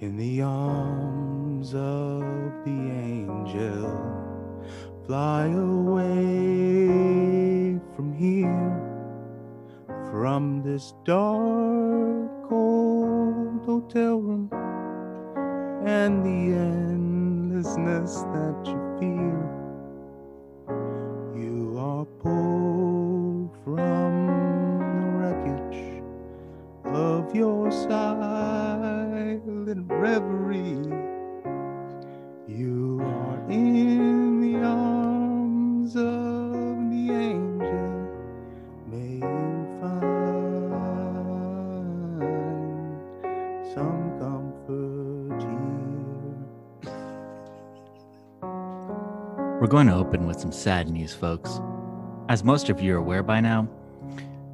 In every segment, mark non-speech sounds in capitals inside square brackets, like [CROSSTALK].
in the arms of the angel. Fly away from here, from this dark cold hotel room, and the endlessness that you feel. You are pulled from the wreckage of your silent reverie. You are in the arms of the angel. May you find some comfort here. We're going to open with some sad news, folks. As most of you are aware by now,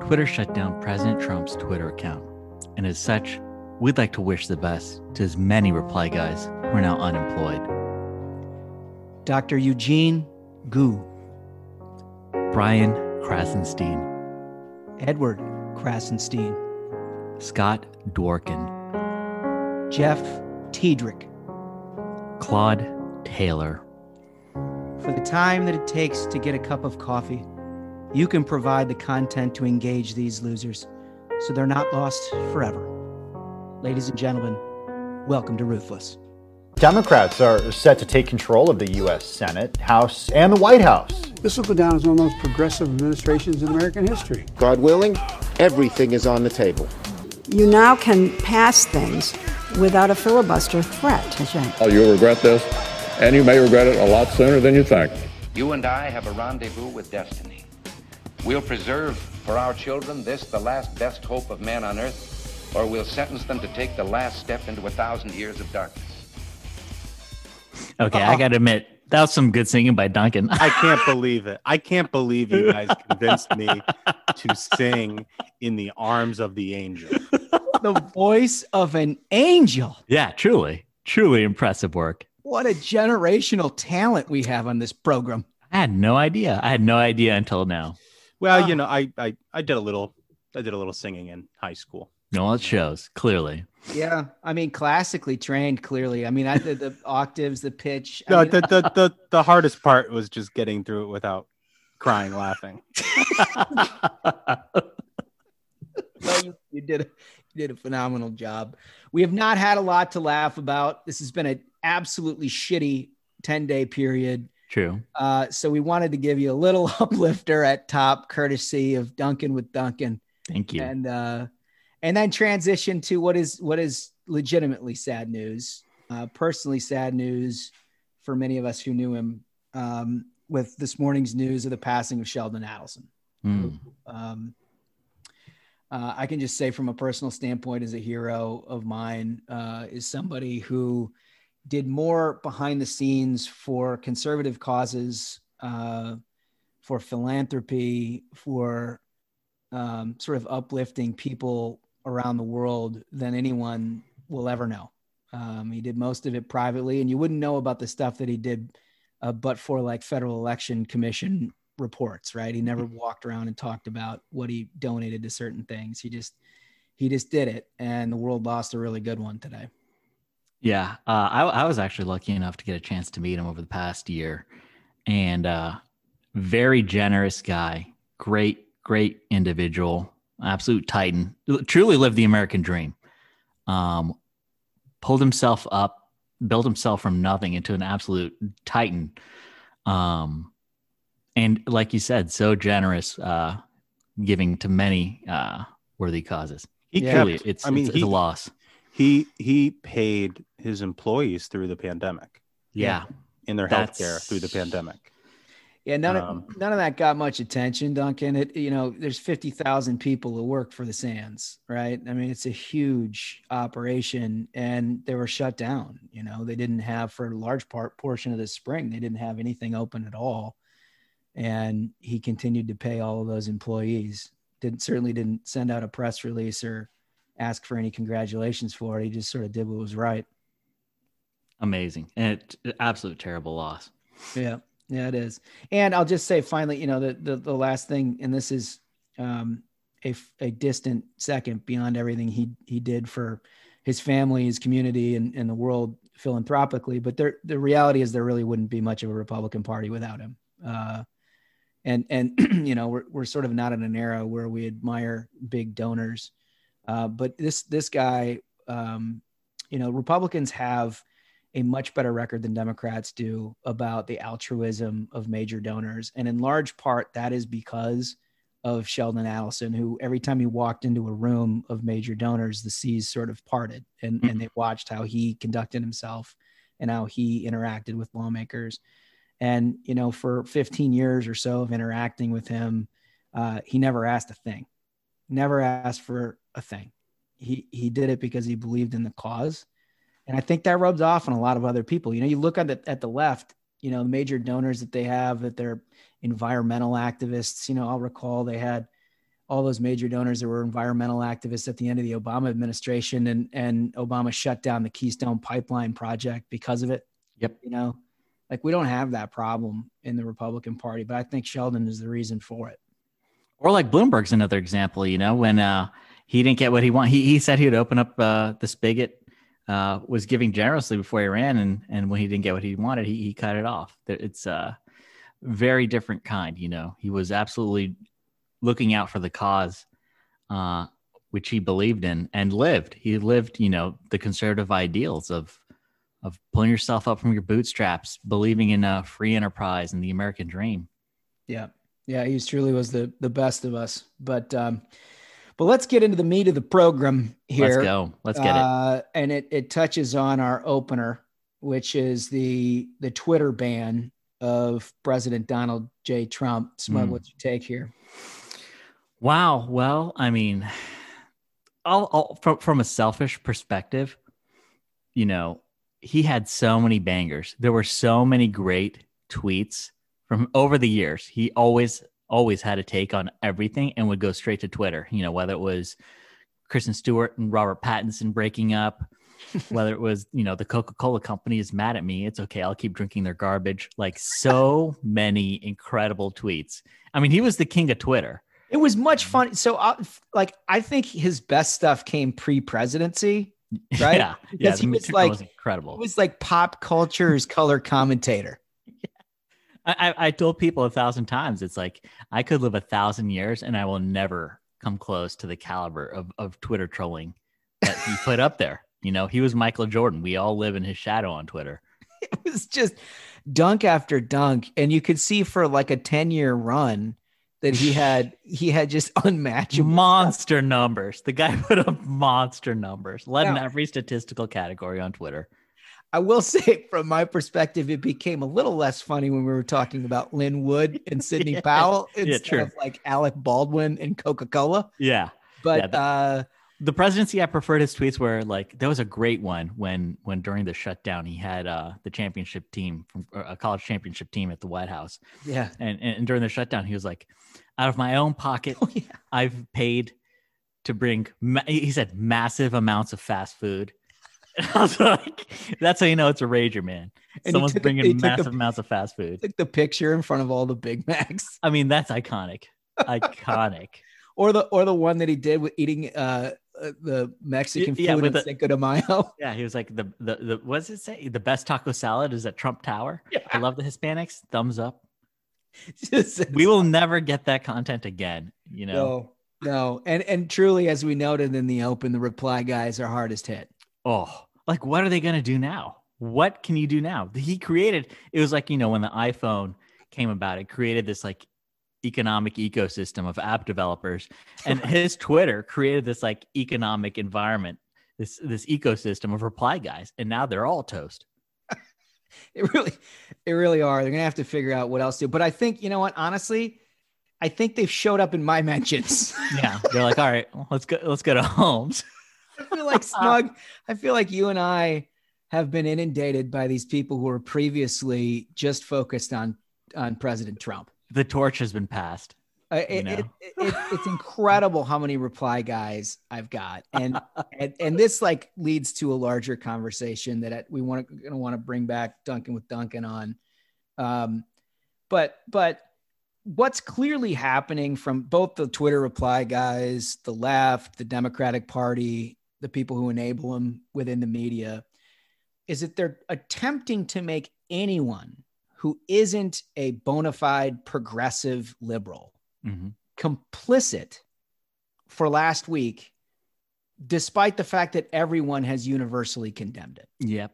Twitter shut down President Trump's Twitter account. And as such, we'd like to wish the best to as many reply guys who are now unemployed. Dr. Eugene Gu, Brian Krasenstein, Edward Krasenstein, Scott Dworkin, Jeff Tiedrich, Claude Taylor, for the time that it takes to get a cup of coffee, you can provide the content to engage these losers so they're not lost forever. Ladies and gentlemen, welcome to Ruthless. Democrats are set to take control of the U.S. Senate, House, and the White House. This will go down as one of the most progressive administrations in American history. God willing, everything is on the table. You now can pass things without a filibuster threat. That's right. Oh, you'll regret this, and you may regret it a lot sooner than you think. You and I have a rendezvous with destiny. We'll preserve for our children this, the last best hope of man on earth, or we'll sentence them to take the last step into a thousand years of darkness. Okay, I gotta admit, that was some good singing by Duncan. I can't [LAUGHS] believe it. I can't believe you guys convinced me to sing in the arms of the angel. The voice of an angel. yeah, truly, truly impressive work. What a generational talent we have on this program. I had no idea. I had no idea until now. Well, you ah. know, I, I I did a little I did a little singing in high school. No, it shows clearly. Yeah, I mean, classically trained. Clearly, I mean, I did the [LAUGHS] octaves, the pitch. I No, mean, the, the [LAUGHS] the the hardest part was just getting through it without crying laughing. [LAUGHS] no, you, you did a, you did a phenomenal job. We have not had a lot to laugh about. This has been an absolutely shitty ten day period. True. Uh, so we wanted to give you a little uplifter at top, courtesy of Duncan with Duncan, Thank you. and uh, and then transition to what is what is legitimately sad news, uh, personally sad news for many of us who knew him. Um, with this morning's news of the passing of Sheldon Adelson. Mm. Um, uh, I can just say, from a personal standpoint, as a hero of mine, uh, is somebody who did more behind the scenes for conservative causes, uh, for philanthropy, for um, sort of uplifting people around the world than anyone will ever know. Um, he did most of it privately, and you wouldn't know about the stuff that he did, uh, but for like Federal Election Commission reports, right? He never walked around and talked about what he donated to certain things. He just he just did it, and the world lost a really good one today. Yeah, uh, I, I was actually lucky enough to get a chance to meet him over the past year, and uh, very generous guy, great, great individual, absolute titan, truly lived the American dream. Um, pulled himself up, built himself from nothing into an absolute titan. Um, and like you said, so generous, uh, giving to many uh, worthy causes. He Yeah. Truly, it's I mean, it's, he, it's a loss. he he paid his employees through the pandemic Yeah, in their health care through the pandemic. Yeah, none Um, of none of that got much attention, Duncan. It you know, there's fifty thousand people who work for the Sands, right? I mean, it's a huge operation, and they were shut down. You know, they didn't have for a large part portion of the spring, they didn't have anything open at all, and he continued to pay all of those employees. Didn't certainly didn't send out a press release or ask for any congratulations for it. He just sort of did what was right. amazing and it, absolute terrible loss. Yeah, yeah, it is. And I'll just say finally, you know, the the, the last thing, and this is um, a a distant second beyond everything he he did for his family, his community, and, and the world philanthropically. But there, the reality is there really wouldn't be much of a Republican Party without him. Uh, and and [CLEARS THROAT] you know we're we're sort of not in an era where we admire big donors, uh, but this this guy, um, you know, Republicans have a much better record than Democrats do about the altruism of major donors, and in large part that is because of Sheldon Adelson, who every time he walked into a room of major donors, the seas sort of parted, and mm-hmm. and they watched how he conducted himself and how he interacted with lawmakers. And, you know, for 15 years or so of interacting with him, uh, he never asked a thing, never asked for a thing. He, he did it because he believed in the cause. And I think that rubs off on a lot of other people. You know, you look at the, at the left, you know, the major donors that they have, that they're environmental activists. You know, I'll recall they had all those major donors that were environmental activists at the end of the Obama administration, and and Obama shut down the Keystone Pipeline project because of it. Yep. You know, like we don't have that problem in the Republican Party, but I think Sheldon is the reason for it. Or like Bloomberg's another example. You know, when uh, he didn't get what he wanted, he he said he would open up uh, the spigot. Uh, was giving generously before he ran, and and when he didn't get what he wanted, he he cut it off. It's a very different kind. You know, he was absolutely looking out for the cause, uh, which he believed in and lived. He lived, you know, the conservative ideals of of pulling yourself up from your bootstraps, believing in a free enterprise and the American dream. Yeah. Yeah, he truly was the the best of us. But um but let's get into the meat of the program here. Let's go. Let's get uh, it. And it it touches on our opener, which is the the Twitter ban of President Donald J. Trump. Smug, mm. what's your take here? Wow. Well, I mean, I'll, I'll, from from a selfish perspective, you know, he had so many bangers. There were so many great tweets from over the years. He always always had a take on everything and would go straight to Twitter. You know, whether it was Kristen Stewart and Robert Pattinson breaking up, [LAUGHS] whether it was, you know, the Coca-Cola company is mad at me. It's okay. I'll keep drinking their garbage. Like so [LAUGHS] many incredible tweets. I mean, he was the king of Twitter. It was much fun. So, uh, like, I think his best stuff came pre-presidency [LAUGHS] right? Yeah, because yeah, he was like was incredible. He was like pop culture's color commentator. I, I told people a thousand times, it's like I could live a thousand years and I will never come close to the caliber of, of Twitter trolling that he put up there. [LAUGHS] You know, he was Michael Jordan. We all live in his shadow on Twitter. [LAUGHS] It was just dunk after dunk. And you could see for like a 10 year run, that he [LAUGHS] had he had just unmatched monster numbers. The guy put up monster numbers, led in every statistical category on Twitter. I will [LAUGHS] say, from my perspective, it became a little less funny when we were talking about Lin Wood and [LAUGHS] Sidney yeah, Powell instead yeah, of like Alec Baldwin and Coca Cola. Yeah, but yeah, the, uh, the presidency, I preferred his tweets where like there was a great one when when during the shutdown he had uh the championship team from a college championship team at the White House. Yeah, and and during the shutdown, he was like out of my own pocket, [LAUGHS] oh. I've paid to bring, ma- he said, massive amounts of fast food. And [LAUGHS] I was like, that's how you know it's a rager, man. And Someone's took, bringing massive the, amounts of fast food. Took the picture in front of all the Big Macs. I mean, that's iconic. iconic. [LAUGHS] or the or the one that he did with eating uh, uh the Mexican food yeah, with in Cinco de Mayo. [LAUGHS] Yeah, he was like the the the what does it say? The best taco salad is at Trump Tower. Yeah. I love the Hispanics. Thumbs up. we will never get that content again. You know. No, no, and and truly, as we noted in the open, the reply guys are hardest hit. Oh, like what are they going to do now? What can you do now? He created. It was like you know when the iPhone came about, it created this like economic ecosystem of app developers, and his Twitter created this like economic environment, this this ecosystem of reply guys, and now they're all toast. [LAUGHS] it really, it really are. They're gonna have to figure out what else to do. But I think you know what, honestly, I think they've showed up in my [LAUGHS] mentions. yeah, they're like, all right, let's go, let's go to [LAUGHS] Holmes. I feel like [LAUGHS] Smug. I feel like you and I have been inundated by these people who were previously just focused on on President Trump. The torch has been passed. Uh, it, it, it, it's incredible how many reply guys I've got, and [LAUGHS] and, and this like leads to a larger conversation that we want to going to want to bring back Duncan with Duncan on. Um, but but what's clearly happening from both the Twitter reply guys, the left, the Democratic Party, the people who enable them within the media, is that they're attempting to make anyone who isn't a bona fide progressive liberal Mhm. complicit for last week, despite the fact that everyone has universally condemned it. Yep.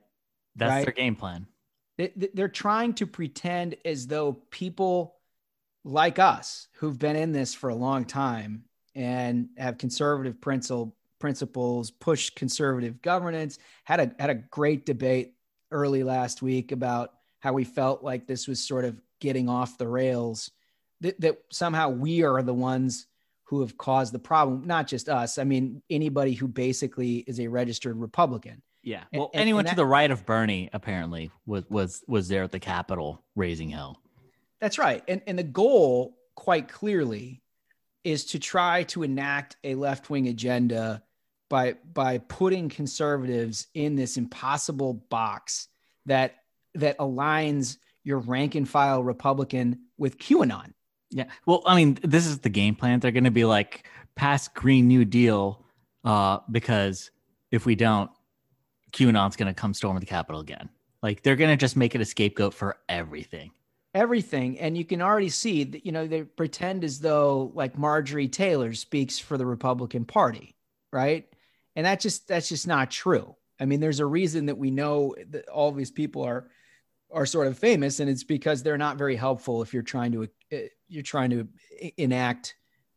That's Right. their game plan. They- they- They're trying to pretend as though people like us who've been in this for a long time and have conservative principle principles, push conservative governance, had a had a great debate early last week about how we felt like this was sort of getting off the rails. That, that somehow we are the ones who have caused the problem, not just us. I mean, anybody who basically is a registered Republican. Yeah. Well, and- anyone and to the right of Bernie apparently was was was there at the Capitol raising hell. That's right. And and the goal, quite clearly, is to try to enact a left wing agenda by by putting conservatives in this impossible box that that aligns your rank and file Republican with QAnon. Yeah. Well, I mean, this is the game plan. They're going to be like pass Green New Deal uh, because if we don't, QAnon's going to come storm the Capitol again. Like they're going to just make it a scapegoat for everything. everything and you can already see that you know they pretend as though like marjorie taylor speaks for the republican party right and that just that's just not true. I mean there's a reason that we know that all these people are are sort of famous and it's because they're not very helpful if you're trying to uh, you're trying to enact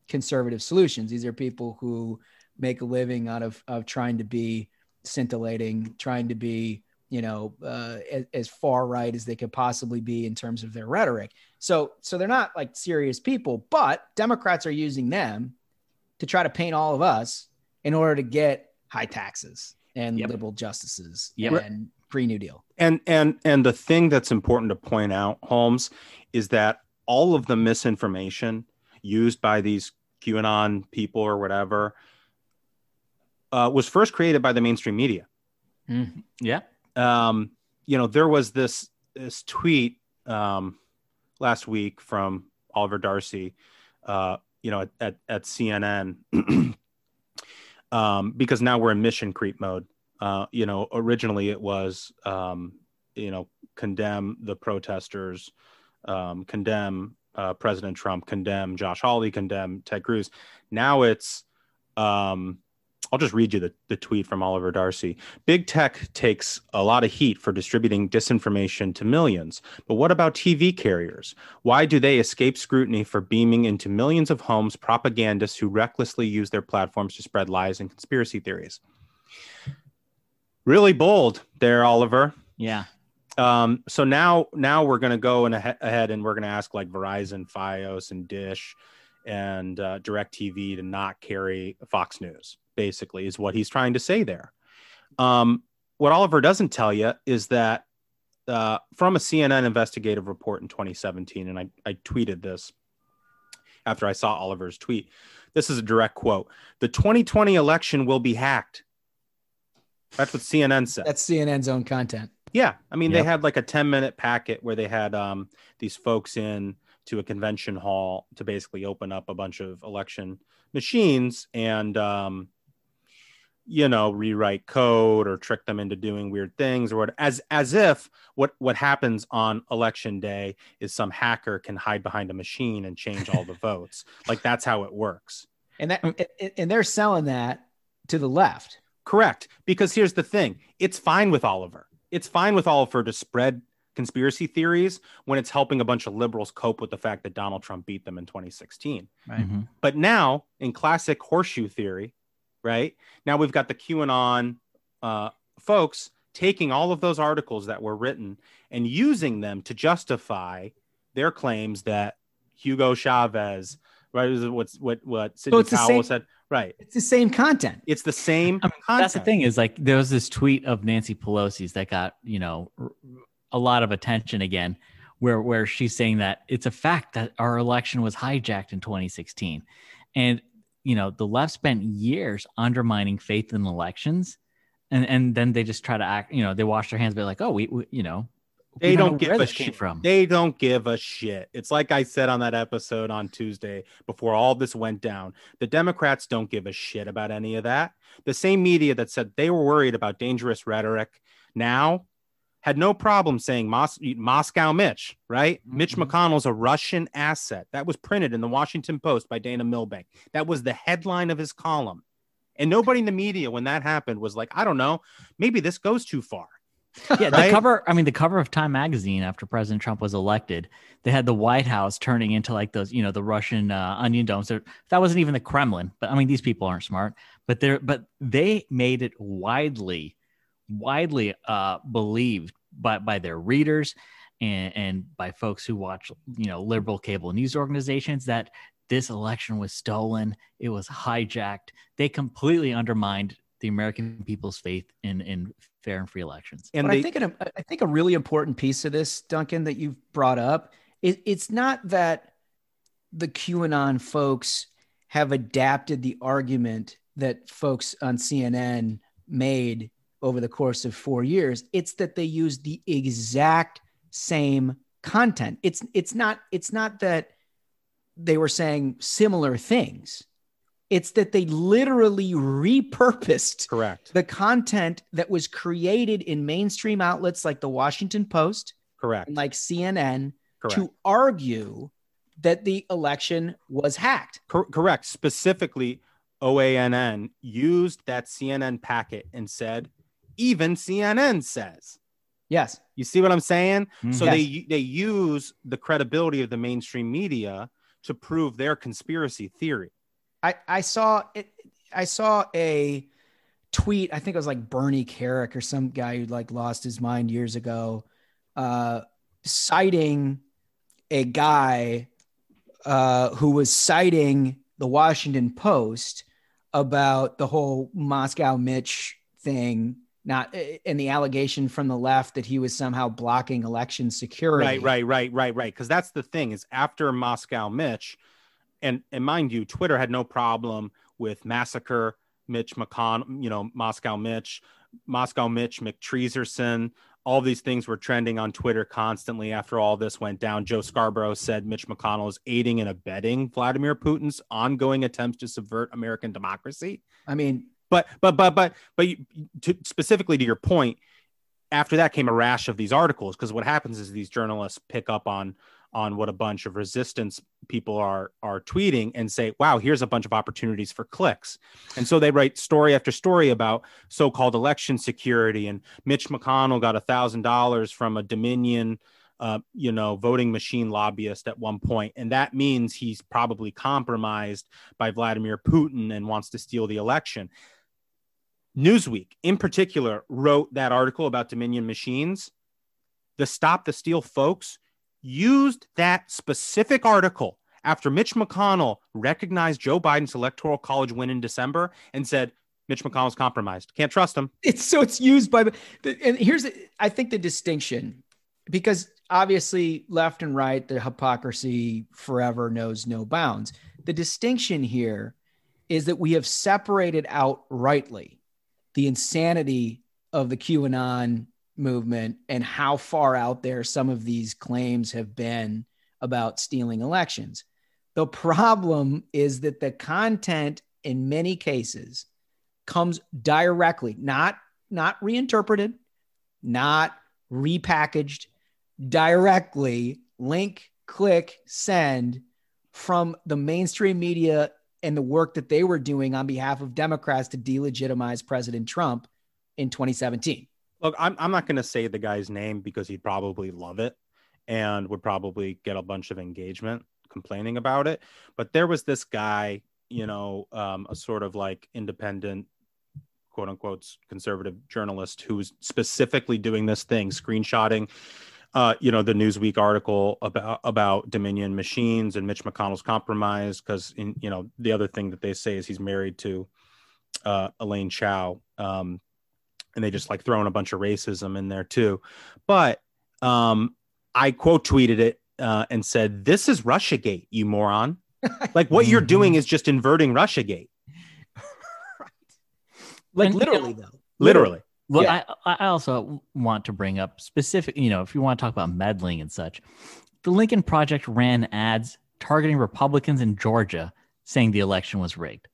conservative solutions. These are people who make a living out of of trying to be scintillating trying to be you know uh, as, as far right as they could possibly be in terms of their rhetoric. So so they're not like serious people but democrats are using them to try to paint all of us in order to get high taxes and Yep. liberal justices Yep. and green new deal And and and the thing that's important to point out, Holmes, is that all of the misinformation used by these QAnon people or whatever uh, was first created by the mainstream media. Yeah. Um, you know, there was this this tweet um, last week from Oliver Darcy, uh, you know, at at, at CNN, [CLEARS THROAT] um, because now we're in mission creep mode. Uh, you know, originally it was, um, you know, condemn the protesters, um, condemn uh, President Trump, condemn Josh Hawley, condemn Ted Cruz. Now it's, um, I'll just read you the, the tweet from Oliver Darcy. Big tech takes a lot of heat for distributing disinformation to millions. But what about TV carriers? Why do they escape scrutiny for beaming into millions of homes propagandists who recklessly use their platforms to spread lies and conspiracy theories? Really bold there, Oliver. Yeah. Um, so now, now we're going to go in ahe- ahead and we're going to ask like Verizon, FiOS, and Dish, and uh, Directv to not carry Fox News. Basically, is what he's trying to say there. Um, what Oliver doesn't tell you is that uh, from a CNN investigative report in 2017, and I, I tweeted this after I saw Oliver's tweet. This is a direct quote: "The 2020 election will be hacked." That's what CNN said. that's cnn's own content Yeah, I mean, Yep. they had like a ten minute packet where they had um, these folks in to a convention hall to basically open up a bunch of election machines and um, you know rewrite code or trick them into doing weird things or what as as if what what happens on election day is some hacker can hide behind a machine and change all the [LAUGHS] votes like that's how it works and that and- and they're selling that to the left Correct. Because here's the thing it's fine with Oliver. It's fine with Oliver to spread conspiracy theories when it's helping a bunch of liberals cope with the fact that Donald Trump beat them in 2016. Mhm. But now, in classic horseshoe theory, right? Now we've got the QAnon uh, folks taking all of those articles that were written and using them to justify their claims that Hugo Chavez, right? is What's what what Sidney it's the Powell same- said, right? it's the same content It's the same. [LAUGHS] I mean, that's the thing is like there was this tweet of Nancy Pelosi's that got you know a lot of attention again, where where she's saying that it's a fact that our election was hijacked in 2016, and you know the left spent years undermining faith in elections, and and then they just try to act you know they wash their hands, be like oh we, we you know They We don't know give a shit. from. They don't give a shit. It's like I said on that episode on Tuesday before all this went down. The Democrats don't give a shit about any of that. The same media that said they were worried about dangerous rhetoric now had no problem saying Mos- Moscow Mitch, right? Mitch McConnell's a Russian asset. That was printed in the Washington Post by Dana Milbank. That was the headline of his column. And nobody in the media, when that happened, was like, I don't know, maybe this goes too far. Yeah, [LAUGHS] the cover. I mean, the cover of Time magazine after President Trump was elected, they had the White House turning into like those, you know, the Russian uh, onion domes. They're- That wasn't even the Kremlin, but I mean, these people aren't smart. But they're, but they made it widely, widely uh, believed by by their readers and and by folks who watch, you know, liberal cable news organizations that this election was stolen. It was hijacked. They completely undermined the American people's faith in in fair and free elections. And but they, I think an, I think a really important piece of this, Duncan, that you've brought up, it, it's not that the QAnon folks have adapted the argument that folks on CNN made over the course of four years. It's that they use the exact same content. It's it's not it's not that they were saying similar things. It's that they literally repurposed correct, the content that was created in mainstream outlets like the Washington Post correct, and like CNN correct. to argue that the election was hacked. Cor- correct. Specifically, OANN used that CNN packet and said, even CNN says. Yes. You see what I'm saying? So Yes. they they use the credibility of the mainstream media to prove their conspiracy theory. I, I saw it. I saw a tweet. I think it was like Bernie Kerik or some guy who like lost his mind years ago, uh, citing a guy uh, who was citing the Washington Post about the whole Moscow Mitch thing, not eh, eh, and the allegation from the left that he was somehow blocking election security. Right, right, right, right, right. Because that's the thing is after Moscow Mitch, and and mind you, Twitter had no problem with massacre Mitch McConnell, you know, Moscow Mitch, Moscow Mitch McTreaserson. All these things were trending on Twitter constantly after all this went down. Joe Scarborough said Mitch McConnell is aiding and abetting Vladimir Putin's ongoing attempts to subvert American democracy. I mean, But but but but but you, to, specifically to your point, after that came a rash of these articles because what happens is these journalists pick up on on what a bunch of resistance people are are tweeting and say, "Wow, here's a bunch of opportunities for clicks." And so they write story after story about so-called election security and Mitch McConnell got a thousand dollars from a Dominion. Uh, you know, voting machine lobbyist at one point, and that means he's probably compromised by Vladimir Putin and wants to steal the election. Newsweek, in particular, wrote that article about Dominion machines. The Stop the Steal folks used that specific article after Mitch McConnell recognized Joe Biden's electoral college win in December and said, Mitch McConnell's compromised. Can't trust him. it's so it's used by and here's I think the distinction because obviously left and right the hypocrisy forever knows no bounds. The distinction here is that we have separated out rightly the insanity of the QAnon movement and how far out there some of these claims have been about stealing elections. The problem is that the content in many cases comes directly, not not reinterpreted, not repackaged, directly link, click, send from the mainstream media and the work that they were doing on behalf of Democrats to delegitimize President Trump in 2017. Look, I'm, I'm not going to say the guy's name because he'd probably love it and would probably get a bunch of engagement complaining about it. But there was this guy, you know, um, a sort of like independent, quote unquote, conservative journalist who was specifically doing this thing, screenshotting. Uh, you know the Newsweek article about about Dominion machines and Mitch McConnell's compromise because in you know the other thing that they say is he's married to uh, Elaine Chao, um, and they just like throwing a bunch of racism in there too. But um, I quote tweeted it uh, and said, "This is RussiaGate, you moron! [LAUGHS] like what you're doing is just inverting RussiaGate, [LAUGHS] Like And, you literally, know, though. literally." Well, Yeah. I, I also want to bring up specific, you know, if you want to talk about meddling and such, the Lincoln Project ran ads targeting Republicans in Georgia saying the election was rigged.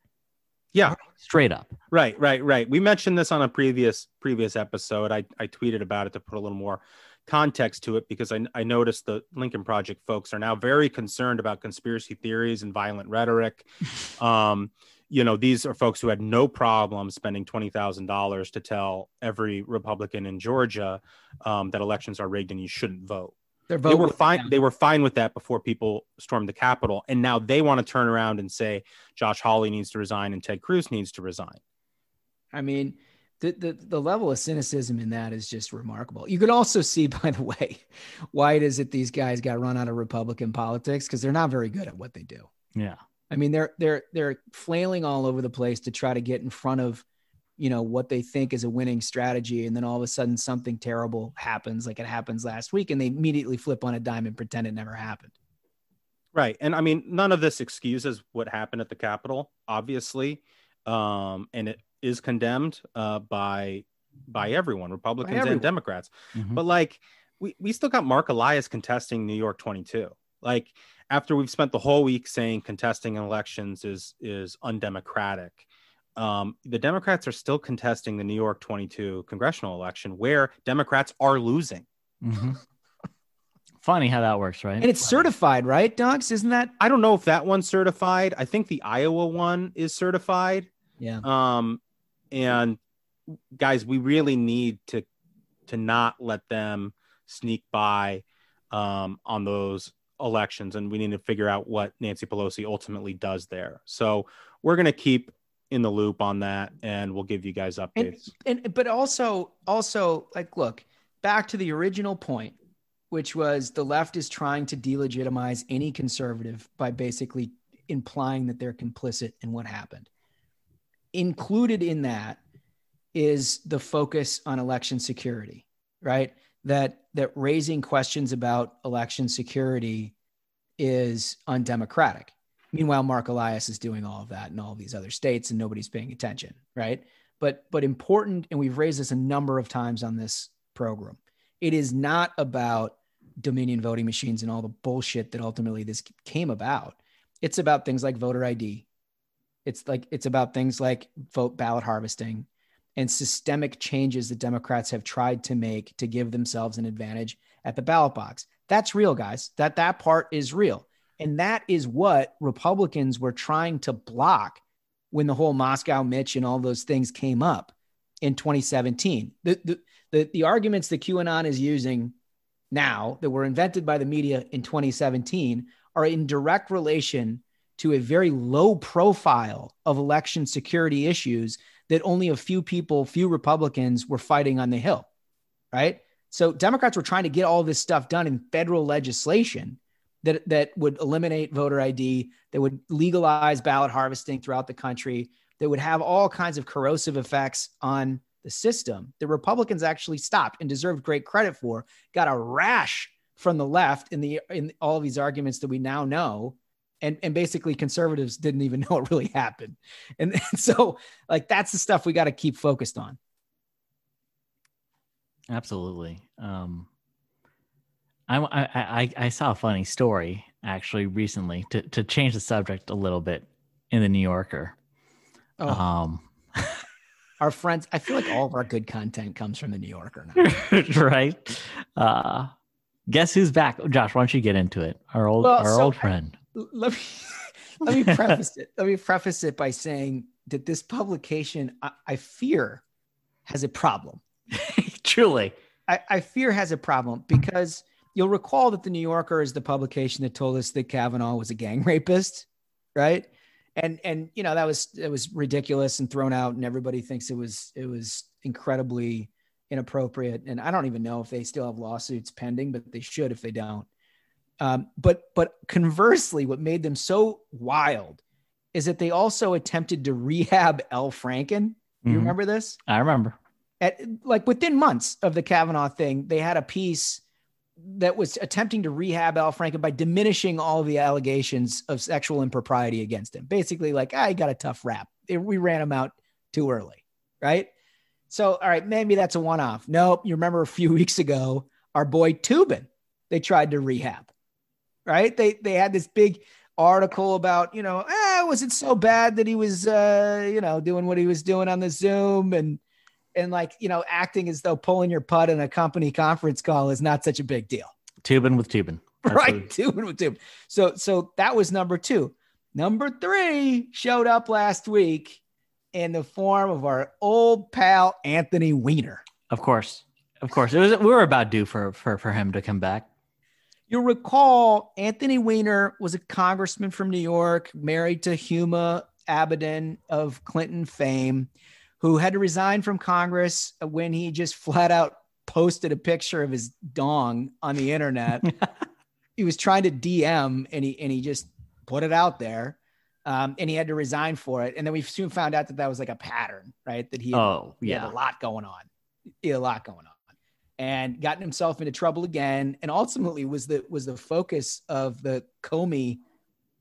Yeah. Straight up. Right, right, right. We mentioned this on a previous previous episode. I, I tweeted about it to put a little more context to it because I, I noticed the Lincoln Project folks are now very concerned about conspiracy theories and violent rhetoric. [LAUGHS] um, you know, these are folks who had no problem spending twenty thousand dollars to tell every Republican in Georgia um, that elections are rigged and you shouldn't vote. Their They were fine. down. They were fine with that before people stormed the Capitol, and now they want to turn around and say Josh Hawley needs to resign and Ted Cruz needs to resign. I mean, the, the the level of cynicism in that is just remarkable. You can also see, [LAUGHS] by the way, why it is that these guys got run out of Republican politics because they're not very good at what they do. Yeah. I mean, they're they're they're flailing all over the place to try to get in front of, you know, what they think is a winning strategy, and then all of a sudden something terrible happens, like it happens last week, and they immediately flip on a dime and pretend it never happened. Right. And I mean, none of this excuses what happened at the Capitol, obviously. Um, and it is condemned uh, by by everyone, Republicans everyone. and Democrats. Mhm. But like we, we still got Marc Elias contesting New York 22. Like after we've spent the whole week saying contesting elections is is undemocratic. Um, the Democrats are still contesting the New York 22 congressional election where Democrats are losing. Mhm. [LAUGHS] Funny how that works, right? And it's certified, right, Dogs? Isn't that? I don't know if that one's certified. I think the Iowa one is certified. Yeah. Um, and guys, we really need to to not let them sneak by um, on those elections, and we need to figure out what Nancy Pelosi ultimately does there. So we're gonna keep in the loop on that, and we'll give you guys updates. and but also also like look back to the original point which was the left is trying to delegitimize any conservative by basically implying that they're complicit in what happened included in that is the focus on election security right that that raising questions about election security is undemocratic. Meanwhile marc elias is doing all of that in all these other states and nobody's paying attention right? But but important and we've raised this a number of times on this program it is not about dominion voting machines and all the bullshit that ultimately this came about. It's about things like voter id it's like it's about things like vote ballot harvesting and systemic changes that democrats have tried to make to give themselves an advantage at the ballot box. That's real guys. That that part is real. And that is what republicans were trying to block when the whole Moscow Mitch and all those things came up in 2017. The, the, the, the arguments that QAnon is using now that were invented by the media in 2017 are in direct relation to a very low profile of election security issues that only a few people, few Republicans were fighting on the Hill, right? So Democrats were trying to get all this stuff done in federal legislation that that would eliminate voter ID, that would legalize ballot harvesting throughout the country, that would have all kinds of corrosive effects on the system. The Republicans actually stopped and deserved great credit for. Got a rash from the left in the in all of these arguments that we now know. And, and basically conservatives didn't even [LAUGHS] know it really happened. And, [LAUGHS] and so like that's the stuff we got to keep focused on. Absolutely. Um, I, I, I, I saw a funny story actually recently to, to change the subject a little bit in the New Yorker. Oh, Um, our friends, I feel like all of our good content comes from the New Yorker now. [LAUGHS] right. Uh, guess who's back? Josh, why don't you get into it? Our old, Well, our so old friend. Let me [LAUGHS] let me [LAUGHS] preface it. Let me preface it by saying that this publication, I, I fear, has a problem. [LAUGHS] Truly. I, I fear has a problem because you'll recall that the New Yorker is the publication that told us that Kavanaugh was a gang rapist, right? And and you know that was it was ridiculous and thrown out, and everybody thinks it was it was incredibly inappropriate. And I don't even know if they still have lawsuits pending, but they should if they don't. Um, but but conversely, what made them so wild is that they also attempted to rehab [LAUGHS] Al Franken. You Mhm. remember this? I remember. At like within months of the Kavanaugh thing, they had a piece that was attempting to rehab Al Franken by diminishing all the allegations of sexual impropriety against him. Basically, like, ah, got a tough rap. We ran him out too early, right? So, all right, maybe that's a one off. Nope. You remember a few [LAUGHS] weeks ago, our boy Toobin, they tried to rehab, right? They they had this big article about, you know, eh, was it so bad that he was, uh, you know, doing what he was doing on the Zoom and, and like, you know, acting as though pulling your putt in a company conference call is not such a big deal. Toobin with Toobin. That's [LAUGHS] right. What... Toobin with Toobin. So, so that was number two. Number three showed up last week in the form of our old pal Anthony Weiner. Of course, of course, it was. We were about due for for for him to come back. You'll recall Anthony Weiner was a congressman from New York, married to Huma Abedin of Clinton fame, who had to resign from Congress when he just flat out posted a picture of his dong on the internet. [LAUGHS] he was trying to DM and he and he just put it out there. Um, and he had to resign for it. And then we soon found out that that was like a pattern, right? That he, had, oh, he yeah. had a lot going on, he had a lot going on, and gotten himself into trouble again. And ultimately was the was the focus of the Comey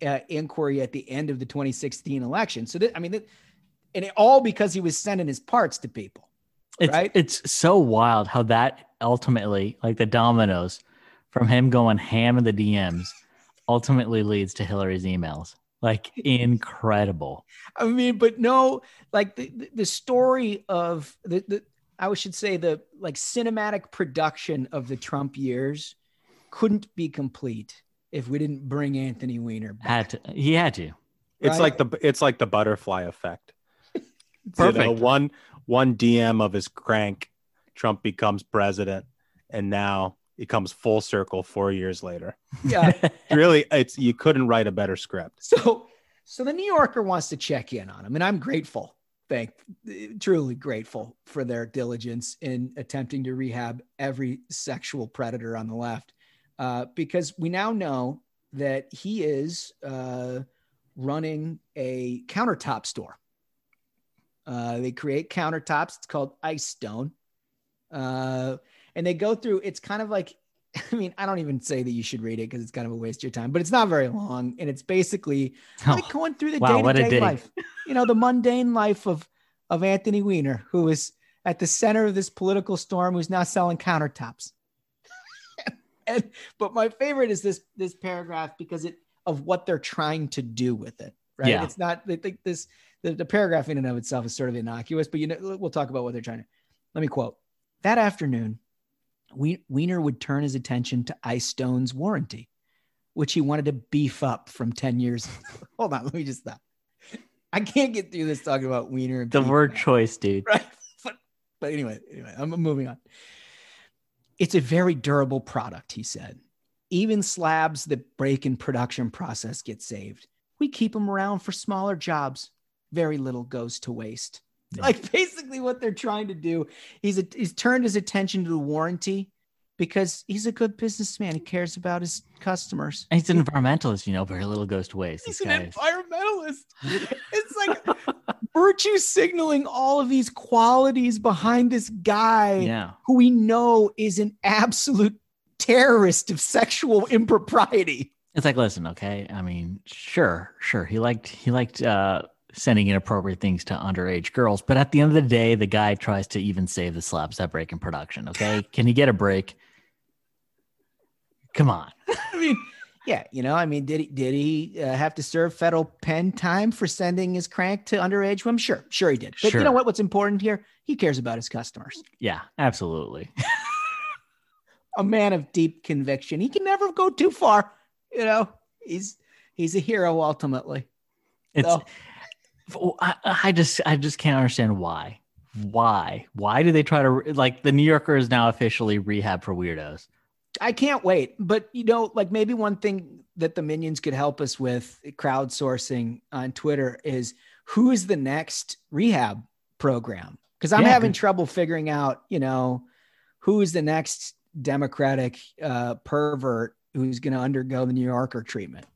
uh, inquiry at the end of the 2016 election. So that, I mean, that, and it, all because he was sending his parts to people. It's, right? It's so wild how that ultimately, like the dominoes from him going ham in the DMs, ultimately leads to Hillary's emails like incredible. I mean, but no, like the the story of the, the I should say the like cinematic production of the Trump years couldn't be complete if we didn't bring Anthony Weiner back. Had to, he had to. It's right? like the it's like the butterfly effect. Perfect. [LAUGHS] You know, one one DM of his crank, Trump becomes president, and now it comes full circle four years later. Yeah. [LAUGHS] really, it's you couldn't write a better script. So so the New Yorker wants to check in on him, and I'm grateful. Thank truly grateful for their diligence in attempting to rehab every sexual predator on the left. Uh, because we now know that he is uh, running a countertop store. Uh, they create countertops. It's called IceStone. Uh, and they go through it's kind of like [LAUGHS] I mean, I don't even say that you should read it because it's kind of a waste of your time, but it's not very long. And it's basically oh, like going through the day to day life, you know, the mundane life of, of Anthony Weiner, who is at the center of this political storm, who's now selling countertops. [LAUGHS] and, but my favorite is this, this paragraph because it, of what they're trying to do with it. Right. Yeah. It's not, they think this, the, the paragraph in and of itself is sort of innocuous, but you know, we'll talk about what they're trying to, let me quote that afternoon Weiner would turn his attention to IceStone's warranty, which he wanted to beef up from 10 years. [LAUGHS] Hold on, let me just stop. I can't get through this talking about Weiner. the word choice, dude. Right. [LAUGHS] But, but anyway, anyway, I'm moving on. It's a very durable product, he said. Even slabs that break in production process get saved. We keep them around for smaller jobs. Very little goes to waste. Yeah. Like basically what they're trying to do. He's a, he's turned his attention to the warranty because he's a good businessman. He cares about his customers. And he's an environmentalist, you know, very little goes to waste. He's an environmentalist. it's like virtue signaling all of these qualities behind this guy yeah. who we know is an absolute terrorist of sexual impropriety. It's like, listen, okay. I mean, sure, sure. He liked he liked uh sending inappropriate things to underage girls. But at the end of the day, the guy tries to even save the slabs that break in production. Okay. [LAUGHS] Can he get a break? Come on. [LAUGHS] I mean, yeah, you know, I mean, did he did he uh, have to serve federal pen time for sending his crank to underage women? Sure, sure he did. But sure. you know what? What's important here? He cares about his customers. Yeah, absolutely. [LAUGHS] a man of deep conviction. He can never go too far. You know, he's he's a hero ultimately. It's so, I, I just I just can't understand why. Why? Why do they try to like the New Yorker is now officially rehab for weirdos? I can't wait. But you know, like maybe one thing that the minions could help us with crowdsourcing on Twitter is who is the next rehab program? Because I'm yeah, having trouble figuring out, you know, who is the next Democratic uh, pervert who's going to undergo the New Yorker treatment.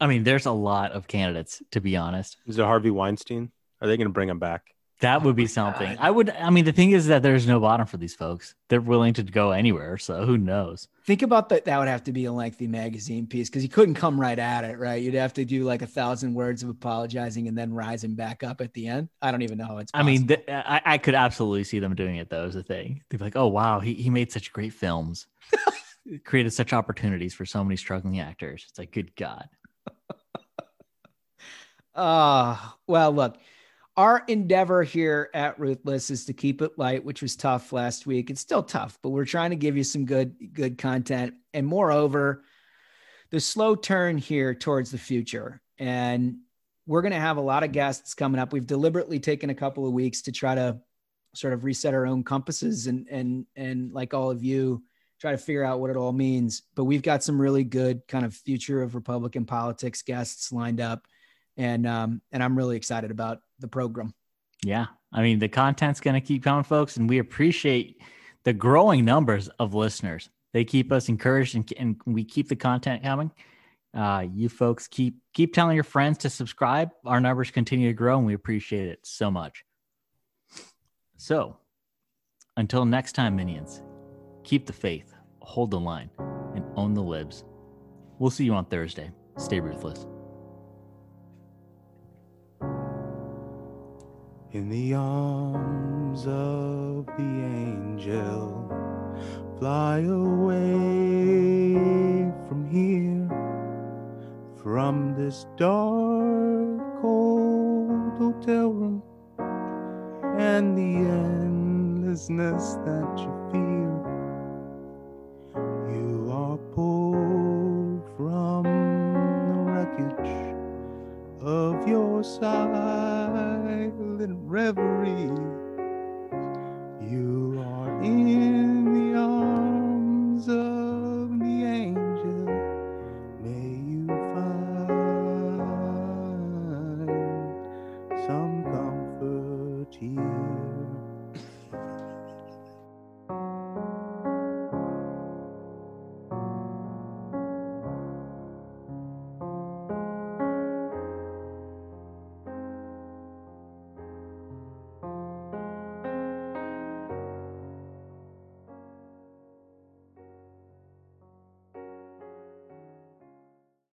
I mean, there's a lot of candidates, to be honest. Is it Harvey Weinstein? Are they going to bring him back? That oh would be something. I would. I mean, the thing is that there's no bottom for these folks. They're willing to go anywhere. So who knows? Think about that. That would have to be a lengthy magazine piece because you couldn't come right at it, right? You'd have to do like a thousand words of apologizing and then rising back up at the end. I don't even know how it's. I mean, th- I, I could absolutely see them doing it though. As a thing, they'd be like, "Oh wow, he he made such great films, [LAUGHS] created such opportunities for so many struggling actors." It's like, good God. Uh, well, look, our endeavor here at Ruthless is to keep it light, which was tough last week. It's still tough, but we're trying to give you some good, good content. And moreover, the slow turn here towards the future. And we're going to have a lot of guests coming up. We've deliberately taken a couple of weeks to try to sort of reset our own compasses and and and like all of you try to figure out what it all means. But we've got some really good kind of future of Republican politics guests lined up, and um, and I'm really excited about the program. Yeah. I mean, the content's going to keep coming, folks, and we appreciate the growing numbers of listeners. They keep us encouraged and, and we keep the content coming. Uh, you folks keep keep telling your friends to subscribe. Our numbers continue to grow and we appreciate it so much. So, until next time, minions, keep the faith, hold the line, and own the libs. We'll see you on Thursday. Stay ruthless. In the arms of the angel. Fly away from here, from this dark cold hotel room, and the endlessness that you fear. You are pulled from the wreckage of your silent reverie. You